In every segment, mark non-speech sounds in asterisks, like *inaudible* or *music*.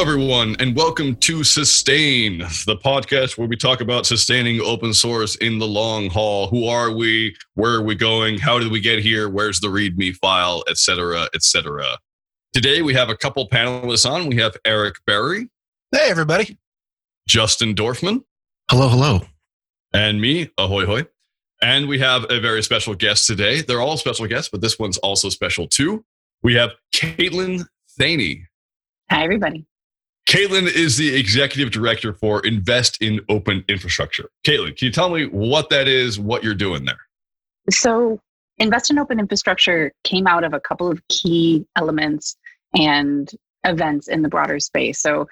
Hello, everyone, and welcome to Sustain, the podcast where we talk about sustaining open source in the long haul. Who are we? Where are we going? How did we get here? Where's the README file, etc., etc. Today we have a couple panelists on. We have Eric Berry. Hey, everybody. Justin Dorfman. Hello, hello. And me, ahoy, hoy. And we have a very special guest today. They're all special guests, but this one's also special too. We have Caitlin Thaney. Hi, everybody. Caitlin is the executive director for Invest in Open Infrastructure. Caitlin, can you tell me what that is, what you're doing there? So, Invest in Open Infrastructure came out of a couple of key elements and events in the broader space. So,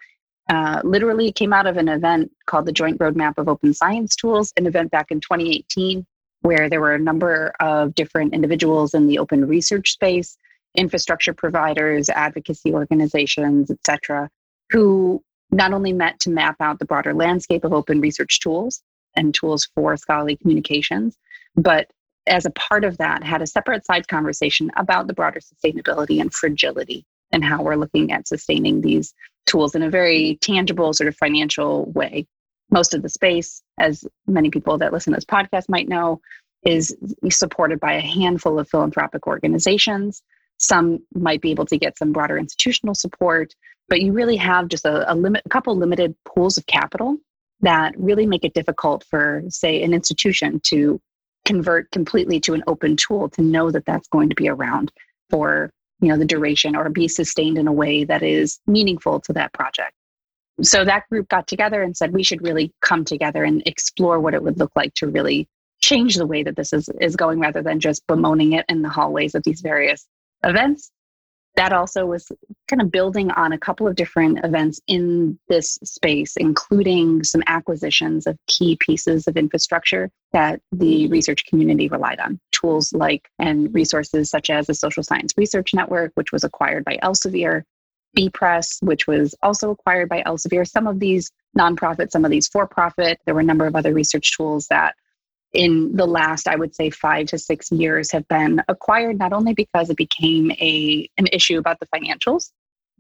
uh, literally came out of an event called the Joint Roadmap of Open Science Tools, an event back in 2018, where there were a number of different individuals in the open research space infrastructure providers, advocacy organizations, et cetera, who not only met to map out the broader landscape of open research tools and tools for scholarly communications, but as a part of that, had a separate side conversation about the broader sustainability and fragility and how we're looking at sustaining these tools in a very tangible, sort of financial way. Most of the space, as many people that listen to this podcast might know, is supported by a handful of philanthropic organizations some might be able to get some broader institutional support, but you really have just a, a limit, a couple limited pools of capital that really make it difficult for, say, an institution to convert completely to an open tool to know that that's going to be around for you know the duration or be sustained in a way that is meaningful to that project. So that group got together and said we should really come together and explore what it would look like to really change the way that this is, is going rather than just bemoaning it in the hallways of these various events. That also was kind of building on a couple of different events in this space, including some acquisitions of key pieces of infrastructure that the mm-hmm. research community relied on. Tools like and resources such as the Social Science Research Network, which was acquired by Elsevier, bepress, which was also acquired by Elsevier. Some of these nonprofit, some of these for profit. There were a number of other research tools that in the last i would say five to six years have been acquired not only because it became a an issue about the financials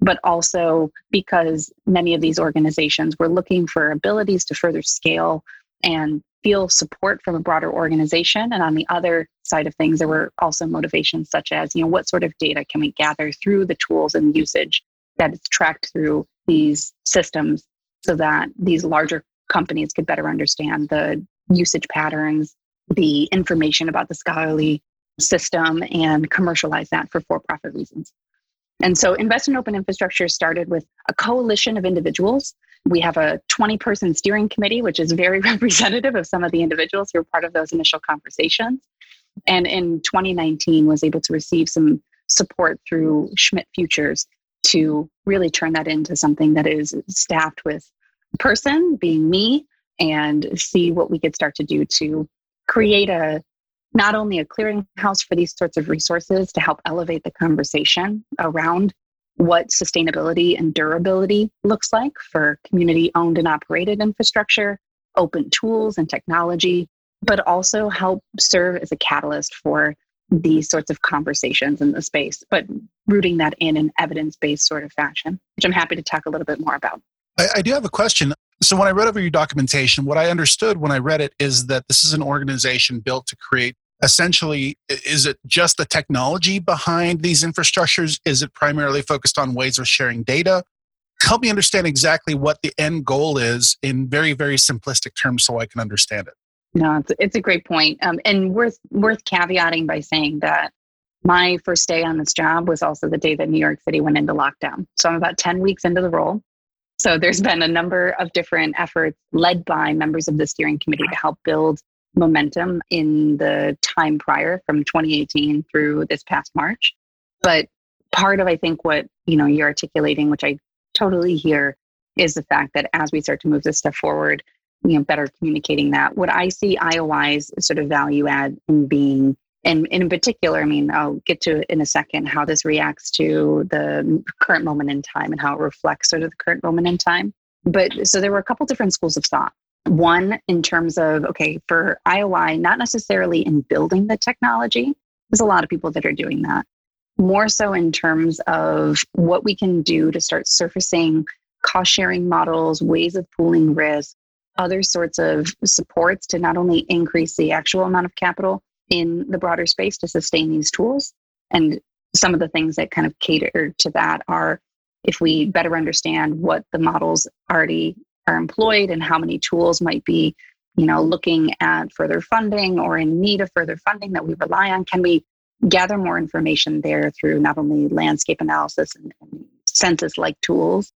but also because many of these organizations were looking for abilities to further scale and feel support from a broader organization. And on the other side of things there were also motivations such as you know what sort of data can we gather through the tools and usage that is tracked through these systems so that these larger companies could better understand the usage patterns, the information about the scholarly system, and commercialize that for for profit reasons. And so, Invest in Open Infrastructure started with a coalition of individuals. We have a 20 person steering committee, which is very *laughs* representative of some of the individuals who were part of those initial conversations. And in 2019, was able to receive some support through Schmidt Futures to really turn that into something that is staffed with person, being me, and see what we could start to do to create a not only a clearinghouse for these sorts of resources to help elevate the conversation around what sustainability and durability looks like for community owned and operated infrastructure, open tools and technology, but also help serve as a catalyst for these sorts of conversations in the space, but rooting that in an evidence based sort of fashion, which I'm happy to talk a little bit more about. I, I do have a question. So, when I read over your documentation, what I understood when I read it is that this is an organization built to create essentially is it just the technology behind these infrastructures? Is it primarily focused on ways of sharing data? Help me understand exactly what the end goal is in very very simplistic terms so i can understand it. No it's, it's a great point. Um, and worth worth caveating by saying that my first day on this job was also the day that new york city went into lockdown. So i'm about 10 weeks into the role so there's been a number of different efforts led by members of the steering committee to help build momentum in the time prior from 2018 through this past March. But part of I think what you know you're articulating, which I totally hear, is the fact that as we start to move this stuff forward, you know, better communicating that. What I see IOI's sort of value add in being, and in particular, I mean, I'll get to in a second how this reacts to the current moment in time and how it reflects sort of the current moment in time. But so there were a couple different schools of thought. One in terms of, okay, for IOI, not necessarily in building the technology, there's a lot of people that are doing that. More so in terms of what we can do to start surfacing cost sharing models, ways of pooling risk, other sorts of supports to not only increase the actual amount of capital in the broader space to sustain these tools. And some of the things that kind of cater to that are if we better understand what the models already are employed and how many tools might be you know looking at further funding or in need of further funding that we rely on can we gather more information there through not only landscape analysis and, and census like tools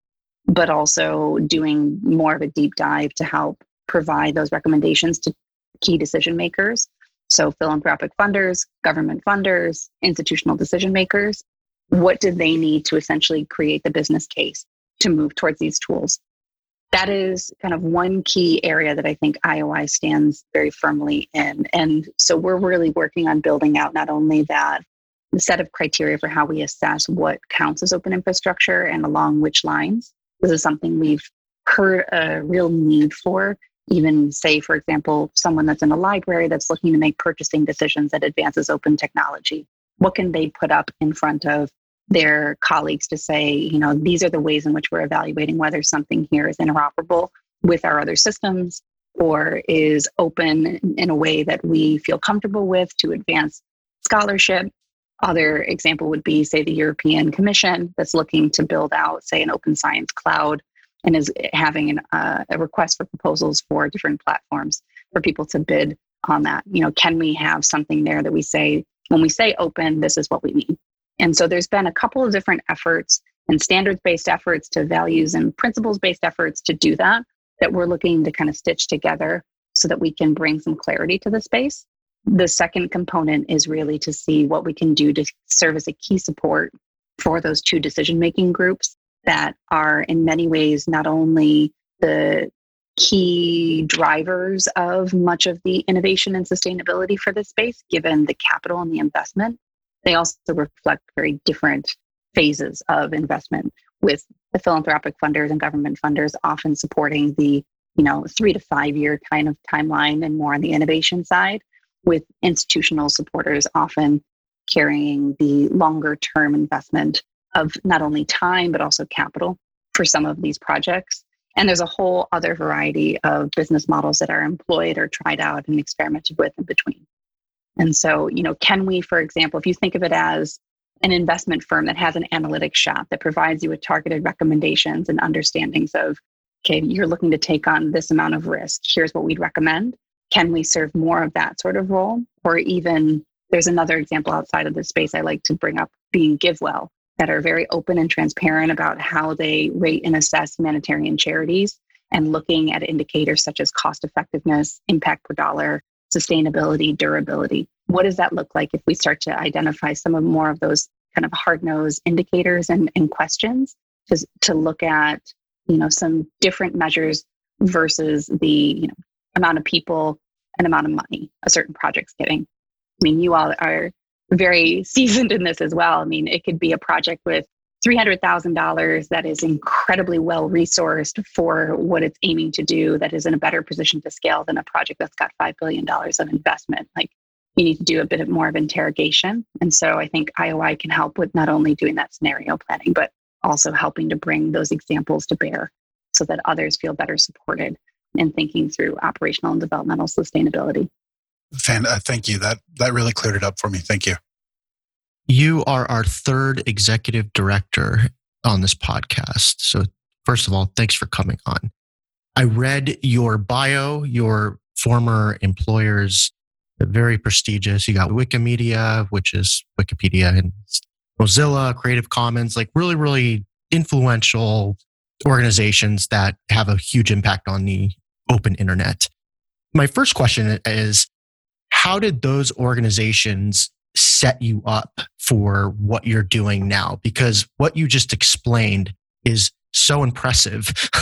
but also doing more of a deep dive to help provide those recommendations to key decision makers so philanthropic funders government funders institutional decision makers what do they need to essentially create the business case to move towards these tools that is kind of one key area that I think IOI stands very firmly in. And so we're really working on building out not only that set of criteria for how we assess what counts as open infrastructure and along which lines. This is something we've heard a real need for. Even say, for example, someone that's in a library that's looking to make purchasing decisions that advances open technology. What can they put up in front of their colleagues to say, you know, these are the ways in which we're evaluating whether something here is interoperable with our other systems or is open in a way that we feel comfortable with to advance scholarship. Other example would be, say, the European Commission that's looking to build out, say, an open science cloud and is having an, uh, a request for proposals for different platforms for people to bid on that. You know, can we have something there that we say, when we say open, this is what we mean? And so there's been a couple of different efforts and standards based efforts to values and principles based efforts to do that, that we're looking to kind of stitch together so that we can bring some clarity to the space. The second component is really to see what we can do to serve as a key support for those two decision making groups that are, in many ways, not only the key drivers of much of the innovation and sustainability for this space, given the capital and the investment, they also reflect very different phases of investment with the philanthropic funders and government funders often supporting the you know three to five year kind of timeline and more on the innovation side with institutional supporters often carrying the longer term investment of not only time but also capital for some of these projects and there's a whole other variety of business models that are employed or tried out and experimented with in between and so, you know, can we, for example, if you think of it as an investment firm that has an analytics shop that provides you with targeted recommendations and understandings of, okay, you're looking to take on this amount of risk. Here's what we'd recommend. Can we serve more of that sort of role? Or even there's another example outside of the space I like to bring up being GiveWell that are very open and transparent about how they rate and assess humanitarian charities and looking at indicators such as cost effectiveness, impact per dollar, sustainability, durability. What does that look like if we start to identify some of more of those kind of hard nosed indicators and, and questions to, to look at, you know, some different measures versus the, you know, amount of people and amount of money a certain project's getting. I mean, you all are very *laughs* seasoned in this as well. I mean, it could be a project with $300,000 that is incredibly well resourced for what it's aiming to do, that is in a better position to scale than a project that's got $5 billion of investment. Like you need to do a bit more of interrogation. And so I think IOI can help with not only doing that scenario planning, but also helping to bring those examples to bear so that others feel better supported in thinking through operational and developmental sustainability. Fan, uh, thank you. That that really cleared it up for me. Thank you. You are our third executive director on this podcast. So, first of all, thanks for coming on. I read your bio, your former employers, very prestigious. You got Wikimedia, which is Wikipedia, and Mozilla, Creative Commons, like really, really influential organizations that have a huge impact on the open internet. My first question is how did those organizations set you up for what you're doing now? Because what you just explained is so impressive. *laughs*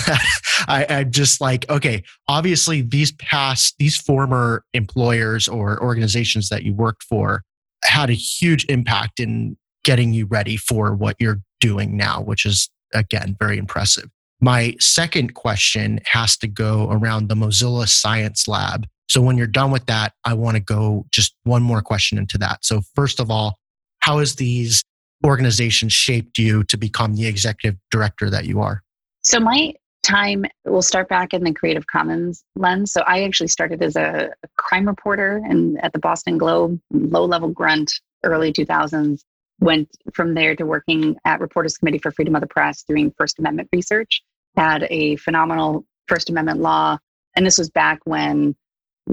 I, just like, okay, obviously these past, these former employers or organizations that you worked for had a huge impact in getting you ready for what you're doing now, which is again very impressive. My second question has to go around the Mozilla Science Lab. So when you're done with that, I want to go just one more question into that. So first of all, how has these organizations shaped you to become the executive director that you are? So my time will start back in the Creative Commons lens. So I actually started as a, crime reporter and at the Boston Globe, low level grunt, early 2000s. Went from there to working at Reporters Committee for Freedom of the Press doing First Amendment research. Had a phenomenal First Amendment law. And this was back when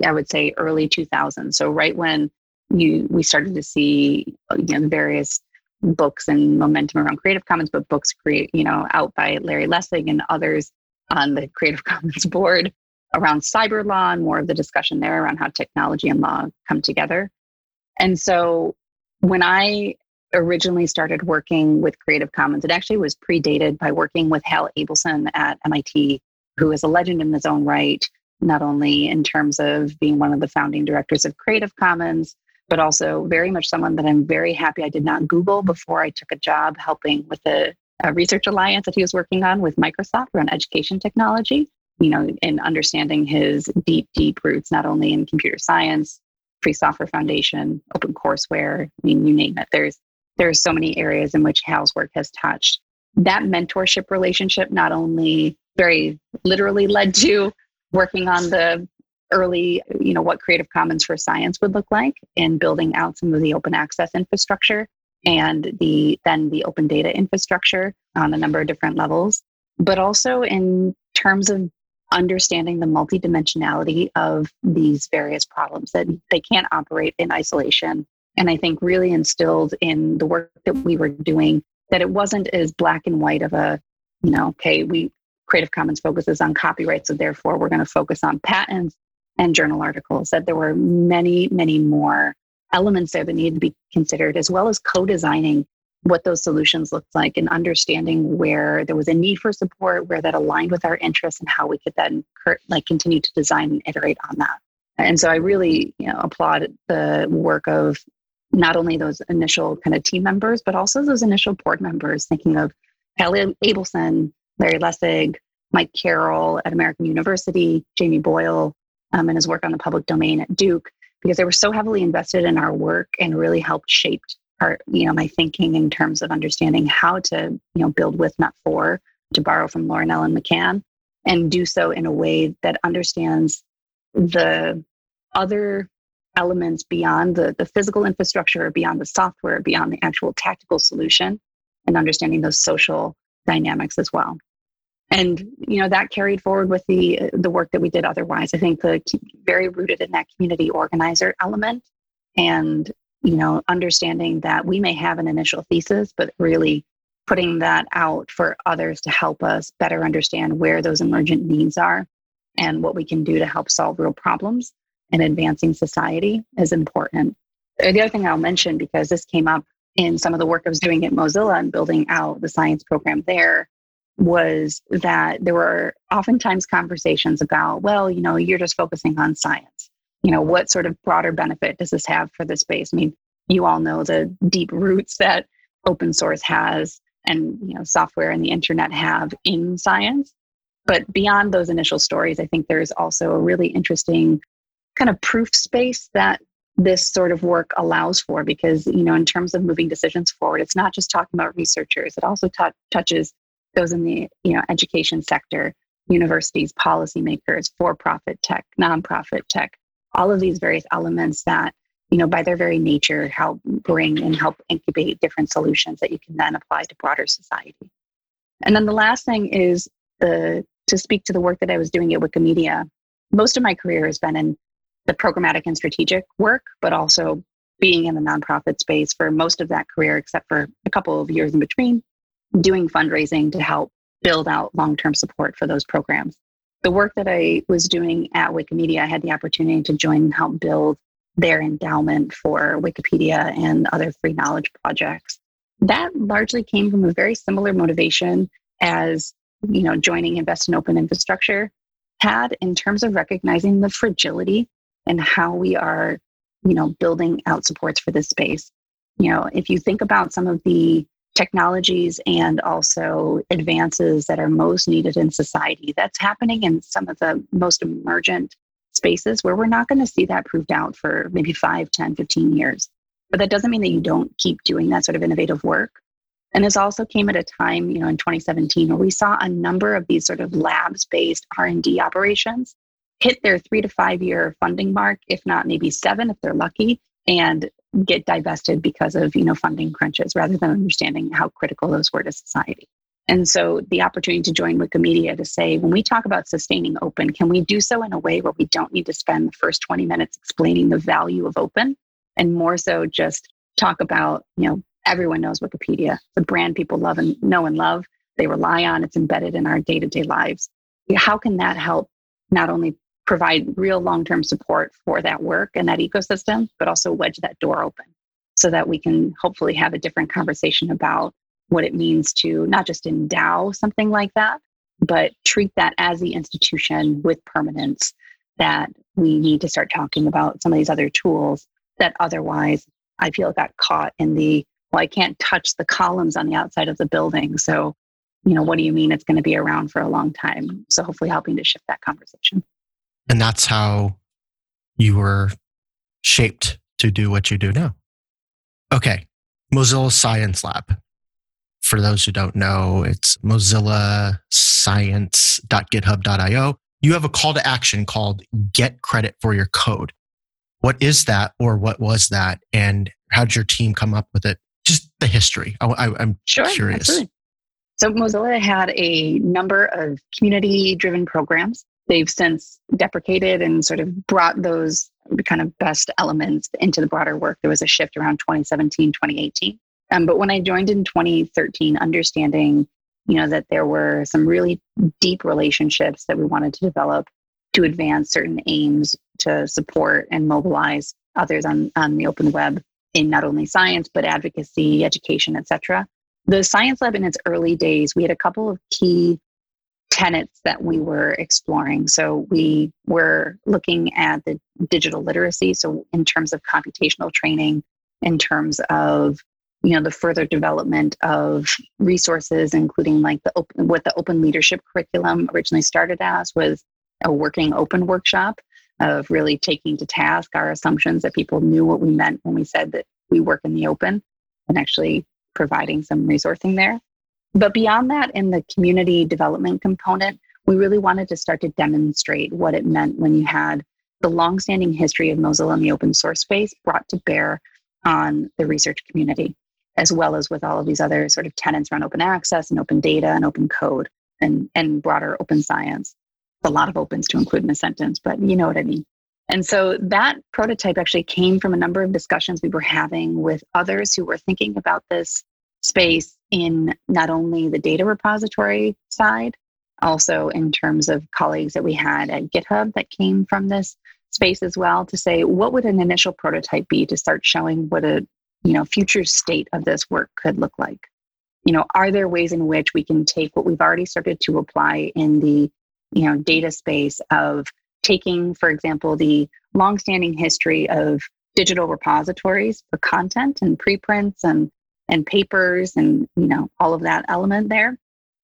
I would say early 2000s. So right when you we started to see uh, you know various books and momentum around Creative Commons, but books create, you know, out by Larry Lessig and others on the Creative *laughs* Commons board around cyber law and more of the discussion there around how technology and law come together. And so when I originally started working with Creative Commons, it actually was predated by working with Hal Abelson at MIT, who is a legend in his own right, not only in terms of being one of the founding directors of Creative Commons, but also very much someone that I'm very happy I did not Google before I took a job helping with the research alliance that he was working on with Microsoft around education technology, you know, in understanding his deep, deep roots, not only in computer science, free software foundation, open courseware, I mean, you name it. There's there's so many areas in which Hal's work has touched. That mentorship relationship not only very literally led to working on the early, you know, what Creative Commons for Science would look like in building out some of the open access infrastructure and the then the open data infrastructure on a number of different levels, but also in terms of understanding the multidimensionality of these various problems that they can't operate in isolation. And I think really instilled in the work that we were doing that it wasn't as black and white of a, you know, okay, we Creative Commons focuses on copyright, so therefore we're going to focus on patents and journal articles, that there were many, many more elements there that needed to be considered, as well as co designing what those solutions looked like and understanding where there was a need for support, where that aligned with our interests, and how we could then like continue to design and iterate on that. And so I really, you know, applaud the work of not only those initial kind of team members, but also those initial board members, thinking of Kelly Abelson, Larry Lessig, Mike Carroll at American University, Jamie Boyle, um, and his work on the public domain at Duke because they were so heavily invested in our work and really helped shape our, you know, my thinking in terms of understanding how to, you know, build with, not for, to borrow from Laurenellen McCann, and do so in a way that understands the other elements beyond the, the physical infrastructure, beyond the software, beyond the actual tactical solution, and understanding those social dynamics as well and you know that carried forward with the the work that we did otherwise. I think the very rooted in that community organizer element and you know understanding that we may have an initial thesis but really putting that out for others to help us better understand where those emergent needs are and what we can do to help solve real problems and advancing society is important. Uh, the other thing i'll mention because this came up in some of the work i was doing at mozilla and building out the science program there was that there were oftentimes conversations about, well, you know, you're just focusing on science. You know, what sort of broader benefit does this have for the space? I mean, you all know the deep roots that open source has and, you know, software and the internet have in science. But beyond those initial stories, I think there's also a really interesting kind of proof space that this sort of work allows for because you know in terms of moving decisions forward it's not just talking about researchers it also t- touches those in the you know education sector, universities, policymakers, for-profit tech, nonprofit tech, all of these various elements that you know by their very nature help bring and help incubate different solutions that you can then apply to broader society. And then the last thing is the to speak to the work that I was doing at Wikimedia. Most of my career has been in the programmatic and strategic work, but also being in the nonprofit space for most of that career, except for a couple of years in between doing fundraising to help build out long term support for those programs. The work that I was doing at Wikimedia, I had the opportunity to join and help build their endowment for Wikipedia and other free knowledge projects. That largely came from a very similar motivation as you know joining Invest in Open Infrastructure had in terms of recognizing the fragility and how we are you know building out supports for this space. You know, if you think about some of the technologies and also advances that are most needed in society. That's happening in some of the most emergent spaces where we're not going to see that proved out for maybe 5, 10, 15 years. But that doesn't mean that you don't keep doing that sort of innovative work. And this also came at a time, you know, in 2017 where we saw a number of these sort of labs-based R&D operations hit their 3 to 5 year funding mark, if not maybe 7 if they're lucky, and get divested because of you know funding crunches rather than understanding how critical those were to society. And so the opportunity to join wikimedia to say when we talk about sustaining open can we do so in a way where we don't need to spend the first 20 minutes explaining the value of open? And more so just talk about you know everyone knows wikipedia the brand people love and know and love they rely on it's embedded in our day-to-day lives. How can that help not only provide real long term support for that work and that ecosystem, but also wedge that door open so that we can hopefully have a different conversation about what it means to not just endow something like that, but treat that as the institution with permanence that we need to start talking about some of these other tools that otherwise I feel got caught in the well, I can't touch the columns on the outside of the building. So, you know, what do you mean it's going to be around for a long time? So, hopefully, helping to shift that conversation. And that's how you were shaped to do what you do now. Okay. Mozilla Science Lab. For those who don't know, it's Mozilla science.github.io. You have a call to action called Get Credit for Your Code. What is that or what was that? And how did your team come up with it? Just the history. I, am sure, curious. Absolutely. So, Mozilla had a number of community driven programs they've since deprecated and sort of brought those kind of best elements into the broader work. There was a shift around 2017, 2018. Um, but when I joined in 2013, understanding you know that there were some really deep relationships that we wanted to develop to advance certain aims to support and mobilize others on, on the open web in not only science but advocacy education etc the science lab in its early days we had a couple of key tenets that we were exploring. So we were looking at the digital literacy. So in terms of computational training, in terms of you know the further development of resources, including like the open, what the open leadership curriculum originally started as was a working open workshop of really taking to task our assumptions that people knew what we meant when we said that we work in the open and actually providing some resourcing there. But beyond that, in the community development component, we really wanted to start to demonstrate what it meant when you had the longstanding history of Mozilla in the open source space brought to bear on the research community, as well as with all of these other sort of tenants around open access and open data and open code and, and broader open science. a lot of opens to include in a sentence, but you know what I mean. And so that prototype actually came from a number of discussions we were having with others who were thinking about this space in not only the data repository side, also in terms of colleagues that we had at GitHub that came from this space as well to say what would an initial prototype be to start showing what a you know future state of this work could look like? You know are there ways in which we can take what we've already started to apply in the you know data space of taking for example the longstanding history of digital repositories for content and preprints and and papers and you know all of that element there.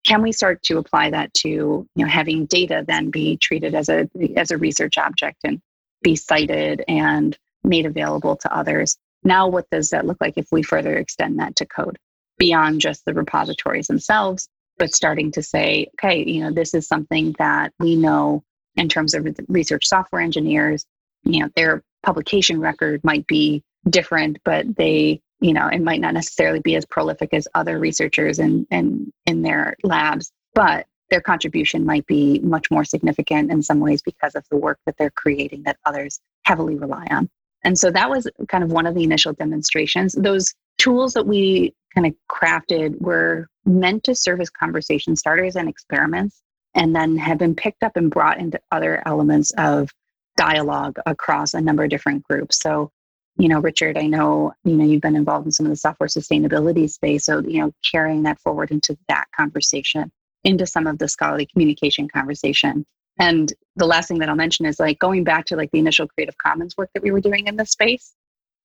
Can we start to apply that to you know having data then be treated as a as a research object and be cited and made available to others? Now what does that look like if we further extend that to code beyond just the repositories themselves but starting to say okay you know this is something that we know in terms of research software engineers you know their publication record might be different but they you know, it might not necessarily be as prolific as other researchers in, in, in their labs, but their contribution might be much more significant in some ways because of the work that they're creating that others heavily rely on. And so that was kind of one of the initial demonstrations. Those tools that we kind of crafted were meant to serve as conversation starters and experiments, and then have been picked up and brought into other elements of dialogue across a number of different groups. So, you know, Richard, I know, you know, you've been involved in some of the software sustainability space. So, you know, carrying that forward into that conversation, into some of the scholarly communication conversation. And the last thing that I'll mention is like going back to like the initial Creative Commons work that we were doing in this space.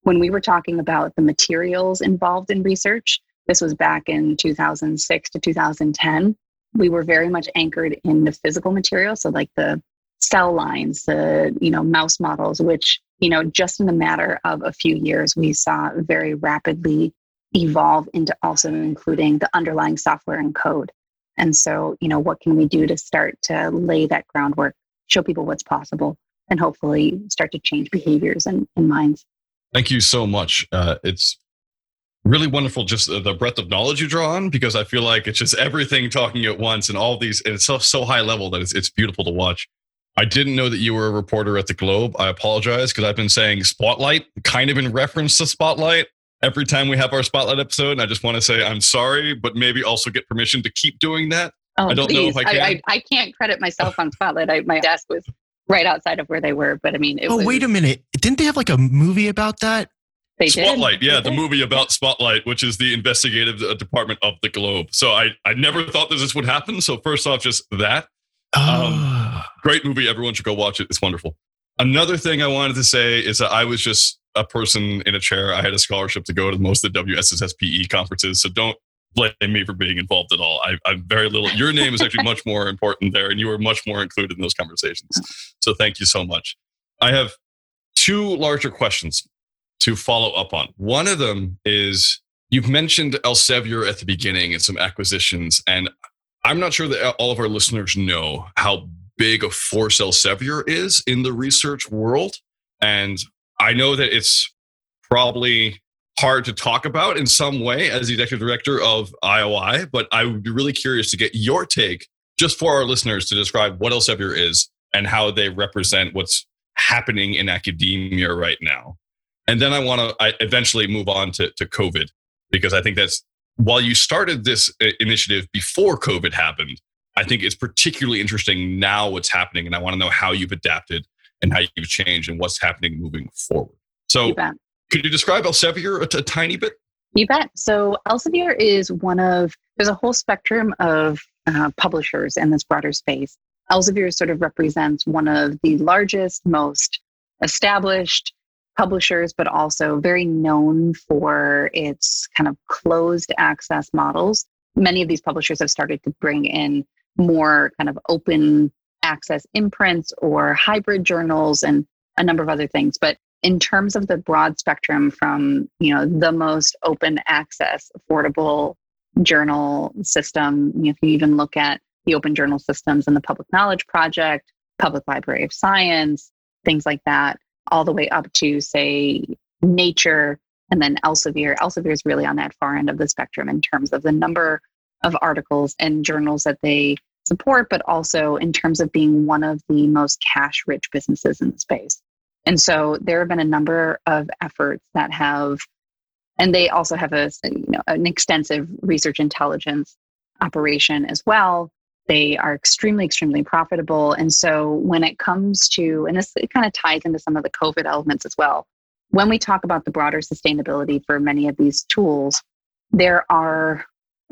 When we were talking about the materials involved in research, this was back in 2006 to 2010. We were very much anchored in the physical material. So, like the cell lines, the you know mouse models, which you know just in a matter of a few years we saw very rapidly evolve into also including the underlying software and code. And so, you know, what can we do to start to lay that groundwork, show people what's possible, and hopefully start to change behaviors and, and minds. Thank you so much. Uh, it's really wonderful just the breadth of knowledge you draw on because I feel like it's just everything talking at once and all these, and it's so, so high level that it's, it's beautiful to watch. I didn't know that you were a reporter at the Globe. I apologize because I've been saying Spotlight, kind of in reference to Spotlight, every time we have our Spotlight episode. And I just want to say I'm sorry, but maybe also get permission to keep doing that. Oh, I don't please. know if I can. I, I, can't credit myself on Spotlight. I, my desk was right outside of where they were, but I mean, oh, was, wait a minute! Didn't they have like a movie about that? They Spotlight, did. yeah, They the did. movie about Spotlight, which is the investigative uh, department of the Globe. So I, I never thought that this would happen. So first off, just that. Oh, great movie. Everyone should go watch it. It's wonderful. Another thing I wanted to say is that I was just a person in a chair. I had a scholarship to go to most of the WSSSPE conferences. So don't blame me for being involved at all. I, I'm very little. Your name is actually much more important there, and you were much more included in those conversations. So thank you so much. I have two larger questions to follow up on. One of them is you've mentioned Elsevier at the beginning and some acquisitions, and I'm not sure that all of our listeners know how big a force Elsevier is in the research world. And I know that it's probably hard to talk about in some way as the executive director of IOI, but I would be really curious to get your take just for our listeners to describe what Elsevier is and how they represent what's happening in academia right now. And then I want to eventually move on to, to COVID because I think that's while you started this uh, initiative before COVID happened, I think it's particularly interesting now what's happening. And I want to know how you've adapted and how you've changed and what's happening moving forward. So, You could you describe Elsevier a, a tiny bit? You bet. So Elsevier is one of, there's a whole spectrum of uh, publishers in this broader space. Elsevier sort of represents one of the largest, most established publishers, but also very known for its kind of closed access models. Many of these publishers have started to bring in more kind of open access imprints or hybrid journals and a number of other things. But in terms of the broad spectrum from you know the most open access affordable journal system you know, if you even look at the open journal systems and the public knowledge project public library of science things like that all the way up to say nature and then elsevier elsevier is really on that far end of the spectrum in terms of the number of articles and journals that they support but also in terms of being one of the most cash rich businesses in the space and so there have been a number of efforts that have, and they also have a you know an extensive research intelligence operation as well. They are extremely, extremely profitable. And so when it comes to, and this it kind of ties into some of the COVID elements as well. When we talk about the broader sustainability for many of these tools, there are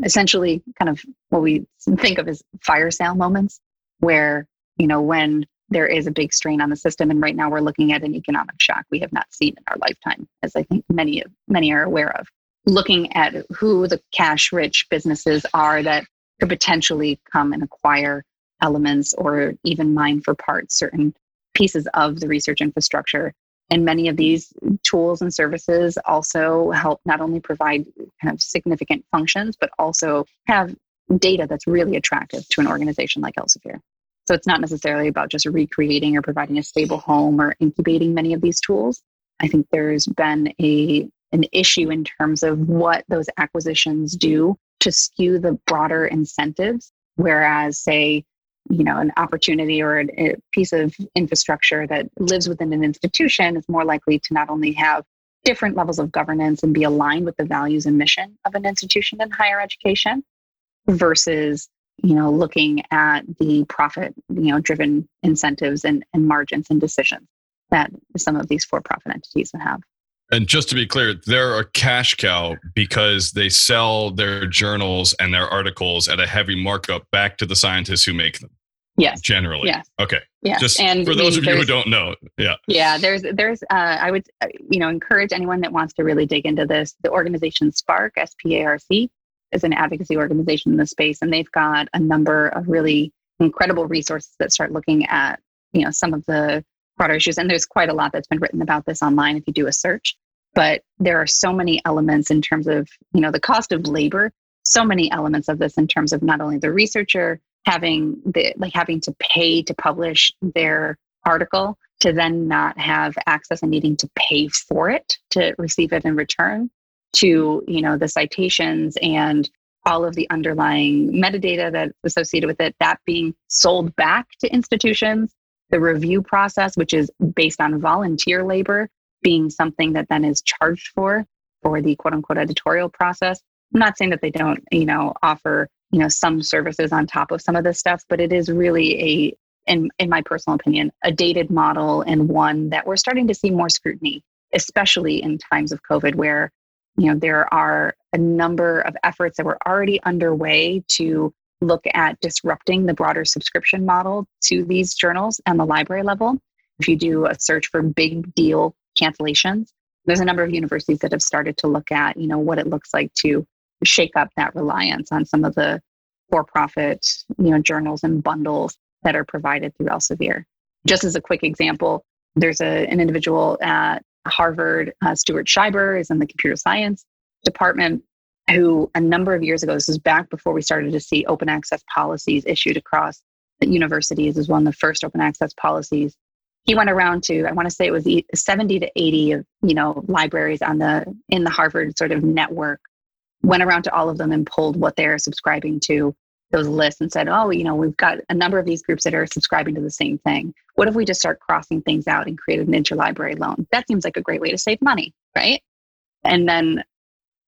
essentially kind of what we think of as fire sale moments where, you know, when there is a big strain on the system. And right now we're looking at an economic shock we have not seen in our lifetime, as I think many many are aware of. Looking at who the cash rich businesses are that could potentially come and acquire elements or even mine for parts certain pieces of the research infrastructure. And many of these tools and services also help not only provide kind of significant functions, but also have data that's really attractive to an organization like Elsevier. So it's not necessarily about just recreating or providing a stable home or incubating many of these tools. I think there's been a an issue in terms of what those acquisitions do to skew the broader incentives. Whereas, say, you know, an opportunity or a, piece of infrastructure that lives within an institution is more likely to not only have different levels of governance and be aligned with the values and mission of an institution in higher education versus you know looking at the profit you know driven incentives and, and margins and decisions that some of these for-profit entities would have. And just to be clear, they're a cash cow because they sell their journals and their articles at a heavy markup back to the scientists who make them. Yes. Generally. Yes. Okay. Yes. Just and for those of you who don't know. Yeah. Yeah, there's there's uh, I would uh, you know encourage anyone that wants to really dig into this. The organization SPARC S P A R C is an advocacy organization in the space, and they've got a number of really incredible resources that start looking at you know some of the broader issues. And there's quite a lot that's been written about this online if you do a search. But there are so many elements in terms of you know the cost of labor. So many elements of this in terms of not only the researcher having the like having to pay to publish their article to then not have access and needing to pay for it to receive it in return to you know the citations and all of the underlying metadata that's associated with it that being sold back to institutions the review process which is based on volunteer labor being something that then is charged for for the quote unquote editorial process. I'm not saying that they don't you know offer you know some services on top of some of this stuff but it is really a in in my personal opinion a dated model and one that we're starting to see more scrutiny especially in times of covid where you know there are a number of efforts that were already underway to look at disrupting the broader subscription model to these journals and the library level if you do a search for big deal cancellations there's a number of universities that have started to look at you know what it looks like to shake up that reliance on some of the for-profit you know journals and bundles that are provided through Elsevier. Just as a quick example, there's a, an individual at Harvard, uh, Stuart Shieber, is in the computer science department, who a number of years ago, this is back before we started to see open access policies issued across the universities, is one of the first open access policies. He went around to, I want to say it was e- 70 to 80 of, you know, libraries on the, in the Harvard sort of network, went around to all of them and pulled what they're subscribing to those lists and said, oh, you know, we've got a number of these groups that are subscribing to the same thing. What if we just start crossing things out and create an interlibrary loan? That seems like a great way to save money, right? And then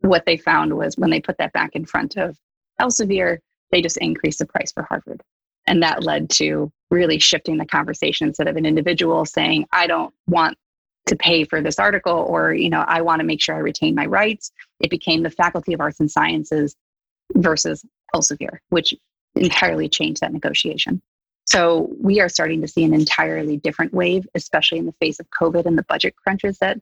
what they found was when they put that back in front of Elsevier, they just increased the price for Harvard. And that led to really shifting the conversation instead of an individual saying, I don't want to pay for this article or, you know, I want to make sure I retain my rights. It became the Faculty of Arts and Sciences versus Elsevier, which entirely changed that negotiation. So we are starting to see an entirely different wave, especially in the face of COVID and the budget crunches that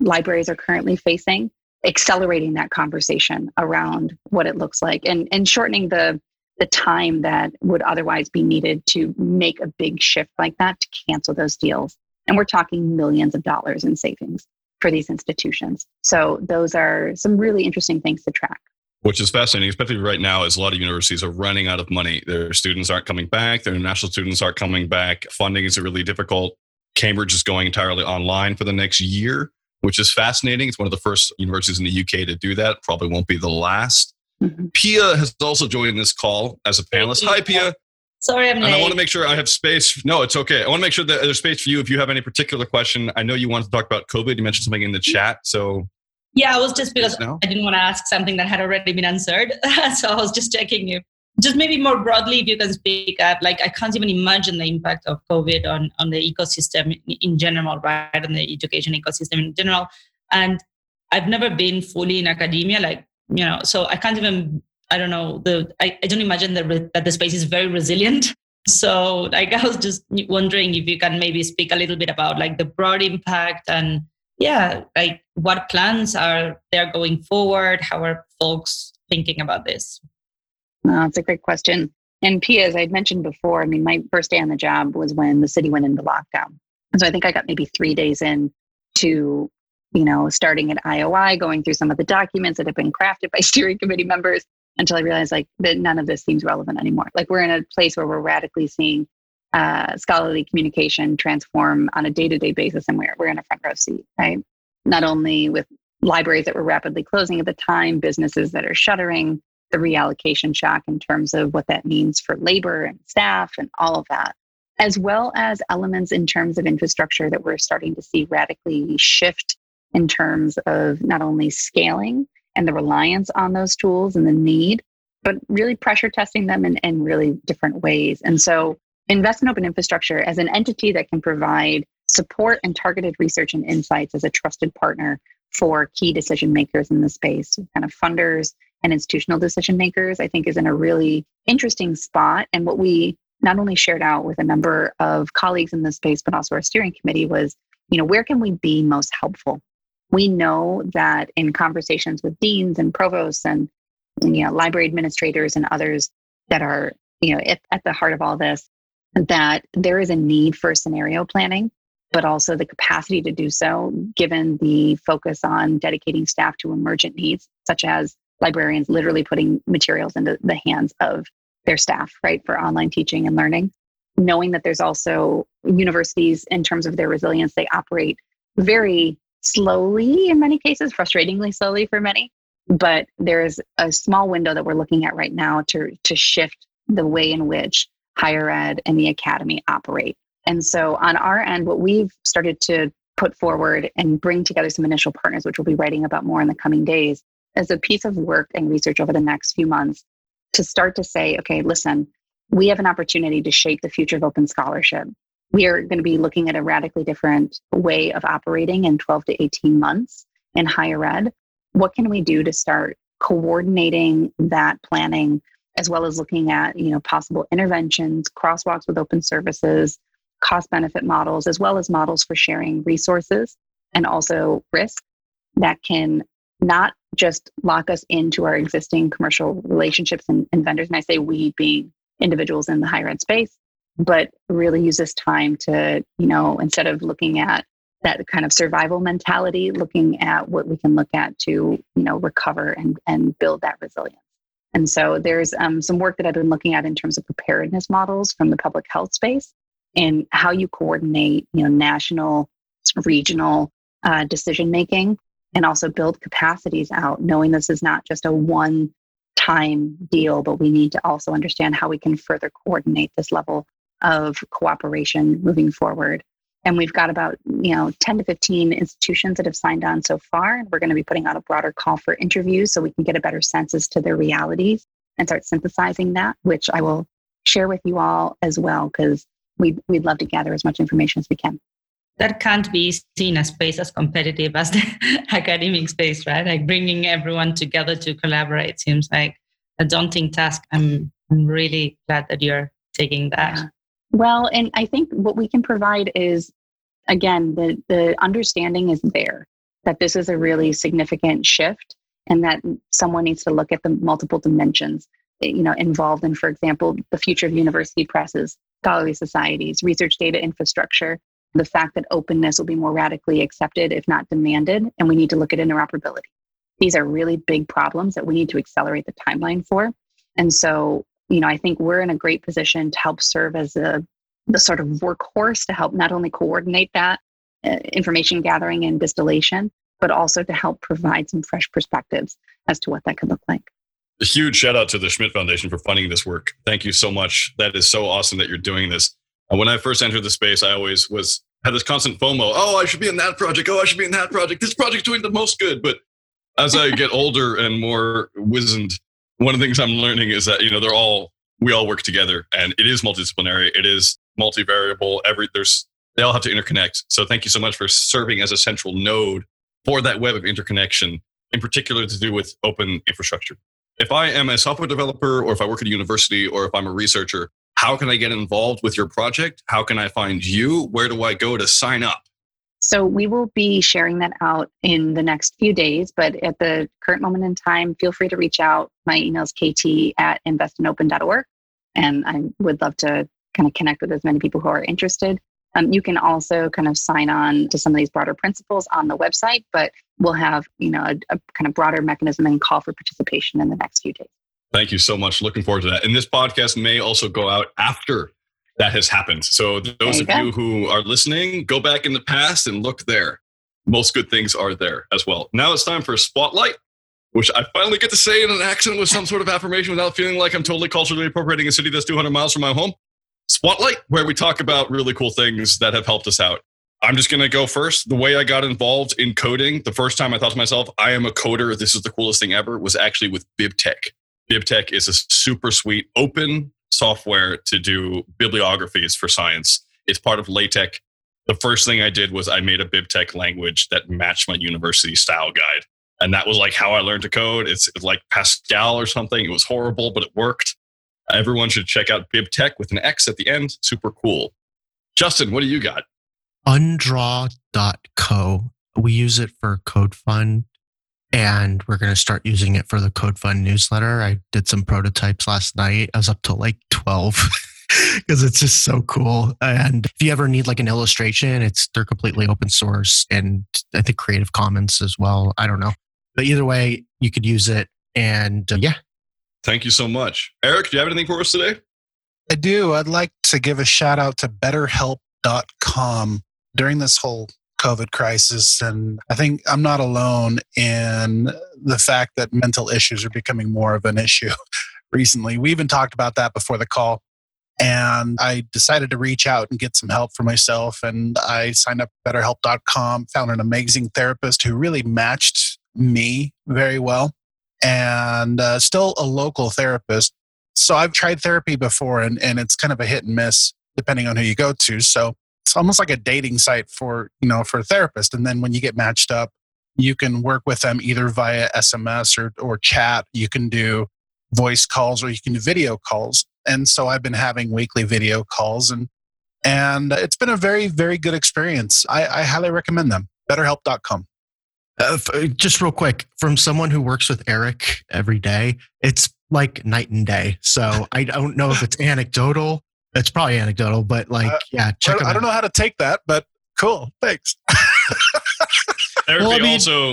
libraries are currently facing, accelerating that conversation around what it looks like and, and shortening the the time that would otherwise be needed to make a big shift like that to cancel those deals. And we're talking millions of dollars in savings for these institutions. So those are some really interesting things to track. Which is fascinating, especially right now, as a lot of universities are running out of money. Their students aren't coming back. Their international students aren't coming back. Funding is really difficult. Cambridge is going entirely online for the next year, which is fascinating. It's one of the first universities in the UK to do that. Probably won't be the last. Mhm. Pia has also joined this call as a panelist. Hi, Pia. Sorry, I'm And I want to make sure I have space. No, it's okay. I want to make sure that there's space for you if you have any particular question. I know you wanted to talk about COVID. You mentioned something in the chat. So, yeah, I was just because. I didn't want to ask something that had already been answered. *laughs* so I was just checking if, just maybe more broadly, if you can speak up. Like, I can't even imagine the impact of COVID on, on the ecosystem in- general, right? On the education ecosystem in general. And I've never been fully in academia, like, you know, so I can't even, I don't know, the I, I don't imagine that, that the space is very resilient. *laughs* So, like, *laughs* I was just wondering if you can maybe speak a little bit about like the broad impact and yeah, like what plans are there going forward? How are folks thinking about this? No, it's a great question. And Pia, as I'd mentioned before, I mean, my first day on the job was when the city went into lockdown. And so I think I got maybe three days in to, you know, starting at IOI, going through some of the documents that have been crafted by *laughs* steering committee members until I realized like that none of this seems relevant anymore. Like we're in a place where we're radically seeing uh, scholarly communication transform on a day-to-day basis and we're, we're in a front row seat, right? Not only with libraries that were rapidly closing at the time, businesses that are shuttering, the reallocation shock in terms of what that means for labor and staff and all of that, as well as elements in terms of infrastructure that we're starting to see radically shift in terms of not only scaling and the reliance on those tools and the need, but really pressure testing them in, in really different ways. And so invest in open infrastructure as an entity that can provide support and targeted research and insights as a trusted partner for key decision makers in the space, kind of funders and institutional decision makers, I think is in a really interesting spot. And what we not only shared out with a number of colleagues in this space, but also our steering committee was, you know, where can we be most helpful? We know that in conversations with deans and provosts and you know library administrators and others that are you know at, at the heart of all this that there is a need for scenario planning but also the capacity to do so given the focus on dedicating staff to emergent needs such as librarians literally putting materials into the hands of their staff right for online teaching and learning knowing that there's also universities in terms of their resilience they operate very slowly in many cases, frustratingly slowly for many. But there's a small window that we're looking at right now to, to shift the way in which higher ed and the academy operate. And so on our end, what we've started to put forward and bring together some initial partners, which we'll be writing about more in the coming days, as a piece of work and research over the next few months to start to say, okay, listen, we have an opportunity to shape the future of open scholarship we are going to be looking at a radically different way of operating in 12 to 18 months in higher ed. What can we do to start coordinating that planning as well as looking at you know possible interventions crosswalks with open services cost benefit models as well as models for sharing resources and also risk that can not just lock us into our existing commercial relationships and, and vendors and i say we being individuals in the higher ed space but really use this time to, you know, instead of looking at that kind of survival mentality, looking at what we can look at to, you know, recover and, and build that resilience. And so there's um, some work that I've been looking at in terms of preparedness models from the public health space and how you coordinate, you know, national, regional uh, decision making and also build capacities out, knowing this is not just a one time deal, but we need to also understand how we can further coordinate this level of cooperation moving forward. And we've got about, you know, 10 to 15 institutions that have signed on so far. And we're going to be putting out a broader call for interviews so we can get a better sense as to their realities and start synthesizing that, which I will share with you all as well, because we'd, we'd love to gather as much information as we can. That can't be seen as space as competitive as the *laughs* academic space, right? Like bringing everyone together to collaborate seems like a daunting task. I'm, I'm really glad that you're taking that. Well, and I think what we can provide is, again, the, the understanding is there that this is a really significant shift and that someone needs to look at the multiple dimensions you know involved in for example the future of university presses scholarly societies research data infrastructure the fact that openness will be more radically accepted if not demanded and we need to look at interoperability these are really big problems that we need to accelerate the timeline for and so you know, I think we're in a great position to help serve as a the sort of workhorse to help not only coordinate that uh, information gathering and distillation, but also to help provide some fresh perspectives as to what that could look like. A huge shout out to the Schmidt Foundation for funding this work. Thank you so much. That is so awesome that you're doing this. And when I first entered the space, I always was had this constant FOMO. Oh, I should be in that project. Oh, I should be in that project. This project's doing the most good. But as I get *laughs* older and more wizened, one of the things I'm learning is that you know they're all we all work together, and it is multidisciplinary. It is multivariable. Every there's they all have to interconnect. So thank you so much for serving as a central node for that web of interconnection, in particular to do with open infrastructure. If I am a software developer, or if I work at a university, or if I'm a researcher, how can I get involved with your project? How can I find you? Where do I go to sign up? So we will be sharing that out in the next few days, but at the current moment in time, feel free to reach out. My email is kt at investinopen.org. And I would love to kind of connect with as many people who are interested. Um, you can also kind of sign on to some of these broader principles on the website, but we'll have, you know, a, a kind of broader mechanism and call for participation in the next few days. Thank you so much. Looking forward to that. And this podcast may also go out after that has happened. So those you of go. you who are listening, go back in the past and look there. Most good things are there as well. Now it's time for a spotlight, which I finally get to say in an accent with some sort of affirmation without feeling like I'm totally culturally appropriating a city that's 200 miles from my home. Spotlight, where we talk about really cool things that have helped us out. I'm just going to go first. The way I got involved in coding, the first time I thought to myself, I am a coder. This is the coolest thing ever, was actually with BibTeX. BibTeX is a super sweet open software to do bibliographies for science. It's part of LaTeX. the first thing I did was I made a BibTeX language that matched my university style guide. And that was like how I learned to code. It's like Pascal or something. It was horrible, but it worked. Everyone should check out BibTeX with an X at the end. Super cool. Justin, what do you got? Undraw.co. We use it for CodeFund and we're going to start using it for the CodeFund newsletter. I did some prototypes last night. I was up to like 12 *laughs* because it's just so cool. And if you ever need like an illustration, it's they're completely open source and I think Creative Commons as well. I don't know. But either way, you could use it. And uh, yeah. Thank you so much. Eric, do you have anything for us today? I do. I'd like to give a shout out to betterhelp.com during this whole COVID crisis. And I think I'm not alone in the fact that mental issues are becoming more of an issue *laughs* recently. We even talked about that before the call. And I decided to reach out and get some help for myself. And I signed up betterhelp.com, found an amazing therapist who really matched me very well, and uh, still a local therapist. So I've tried therapy before, and, and it's kind of a hit and miss depending on who you go to. So it's almost like a dating site for you know for a therapist. And then when you get matched up you can work with them either via sms or, or chat. You can do voice calls or you can do video calls. And so i've been having weekly video calls and and it's been a very very good experience. I, I highly recommend them. Betterhelp.com uh, just real quick from someone who works with eric every day it's like night and day so i don't know if it's anecdotal it's probably anecdotal, but like, uh, yeah, check. I, I don't know how to take that, but cool. Thanks. *laughs* Therapy well, I mean, also.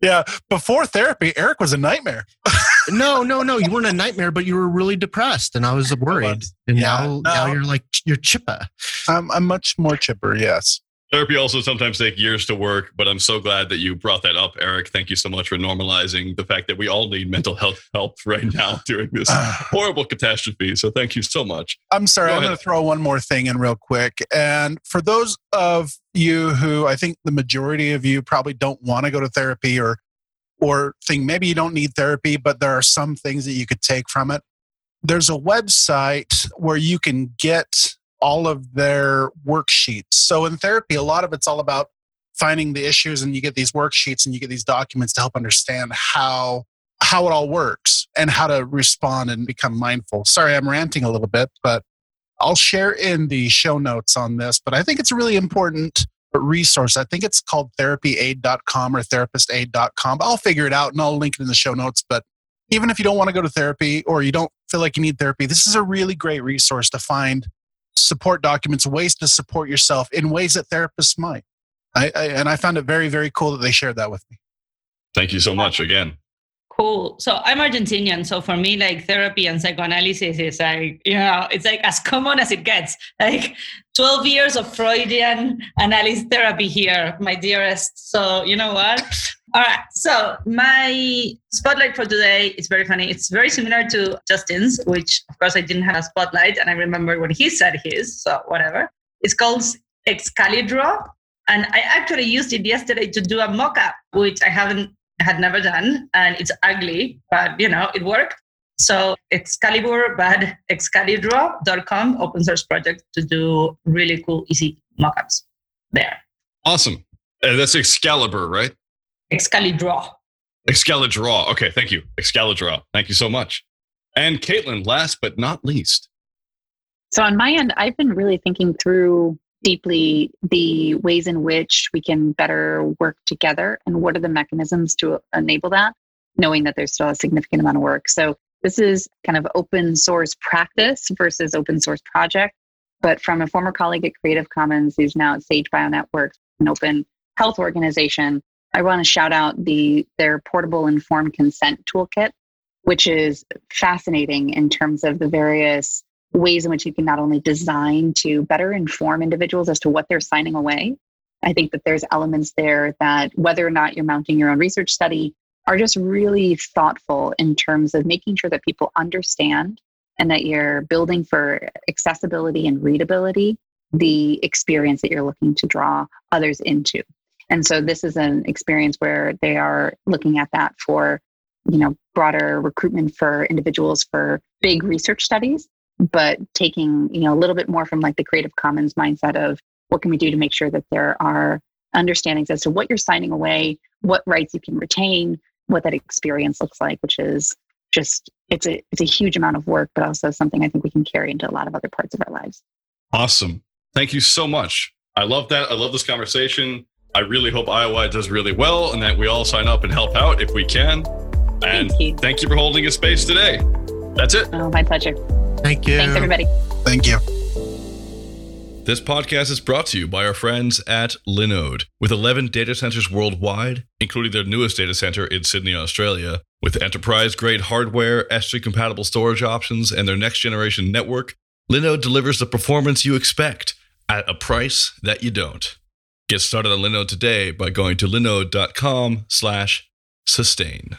Yeah, before therapy, Eric was a nightmare. *laughs* no, no, no. You weren't a nightmare, but you were really depressed, and I was worried. And yeah, now, no. now you're like you're chipper. I'm, I'm much more chipper. Yes. Therapy also sometimes take years to work, but I'm so glad that you brought that up, Eric. Thank you so much for normalizing the fact that we all need mental health help *laughs* right now during this *sighs* horrible catastrophe. So thank you so much. I'm sorry, Go I'm going to throw one more thing in real quick. And for those of you who I think the majority of you probably don't want to go to therapy or or think maybe you don't need therapy, but there are some things that you could take from it. There's a website where you can get all of their worksheets. So in therapy, a lot of it's all about finding the issues and you get these worksheets and you get these documents to help understand how how it all works and how to respond and become mindful. Sorry, I'm ranting a little bit, but I'll share in the show notes on this, but I think it's a really important resource. I think it's called therapyaid.com or therapistaid.com. I'll figure it out and I'll link it in the show notes, but even if you don't want to go to therapy or you don't feel like you need therapy, this is a really great resource to find support documents, ways to support yourself in ways that therapists might. I, I, and I found it very, very cool that they shared that with me. Thank you so much again. Cool. So I'm Argentinian. So for me, like therapy and psychoanalysis is like, you know, it's like as common as it gets. Like 12 years of Freudian analysis therapy here, my dearest. So you know what? All right. So my spotlight for today is very funny. It's very similar to Justin's, which of course I didn't have a spotlight, and I remember when he said his. So whatever. It's called Excalidraw, and I actually used it yesterday to do a mock-up, which I haven't had never done, and it's ugly, but you know it worked. So Excalibur, but Excalidraw.com, open source project to do really cool, easy mockups there. Awesome. Uh, that's Excalibur, right? Excalidraw. Excalidraw. Okay, thank you. Excalidraw. Thank you so much. And Kaitlin, last but not least. So on my end, I've been really thinking through deeply the ways in which we can better work together and what are the mechanisms to enable that, knowing that there's still a significant amount of work. So this is kind of open source practice versus open source project. But from a former colleague at Creative Commons who's now at Sage Bionetworks, an open health organization, I want to shout out the their portable informed consent toolkit, which is fascinating in terms of the various ways in which you can not only design to better inform individuals as to what they're signing away. I think that there's elements there that whether or not you're mounting your own research study are just really thoughtful in terms of making sure that people understand and that you're building for accessibility and readability the experience that you're looking to draw others into. And so this is an experience where they are looking at that for, you know, broader recruitment for individuals for big research studies, but taking, you know, a little bit more from like the Creative Commons mindset of what can we do to make sure that there are understandings as to what you're signing away, what rights you can retain, what that experience looks like, which is just it's a it's a huge amount of work, but also something I think we can carry into a lot of other parts of our lives. Awesome. Thank you so much. I love that. I love this conversation. I really hope IOI does really well and that we all sign up and help out if we can. And Thank you. thank you for holding a space today. That's it. Oh, my pleasure. Thank you. Thanks, everybody. Thank you. This podcast is brought to you by our friends at Linode. With 11 data centers worldwide, including their newest data center in Sydney, Australia, with enterprise grade hardware, S3 compatible storage options, and their next generation network, Linode delivers the performance you expect at a price that you don't. Get started on Linode today by going to linode.com slash sustain.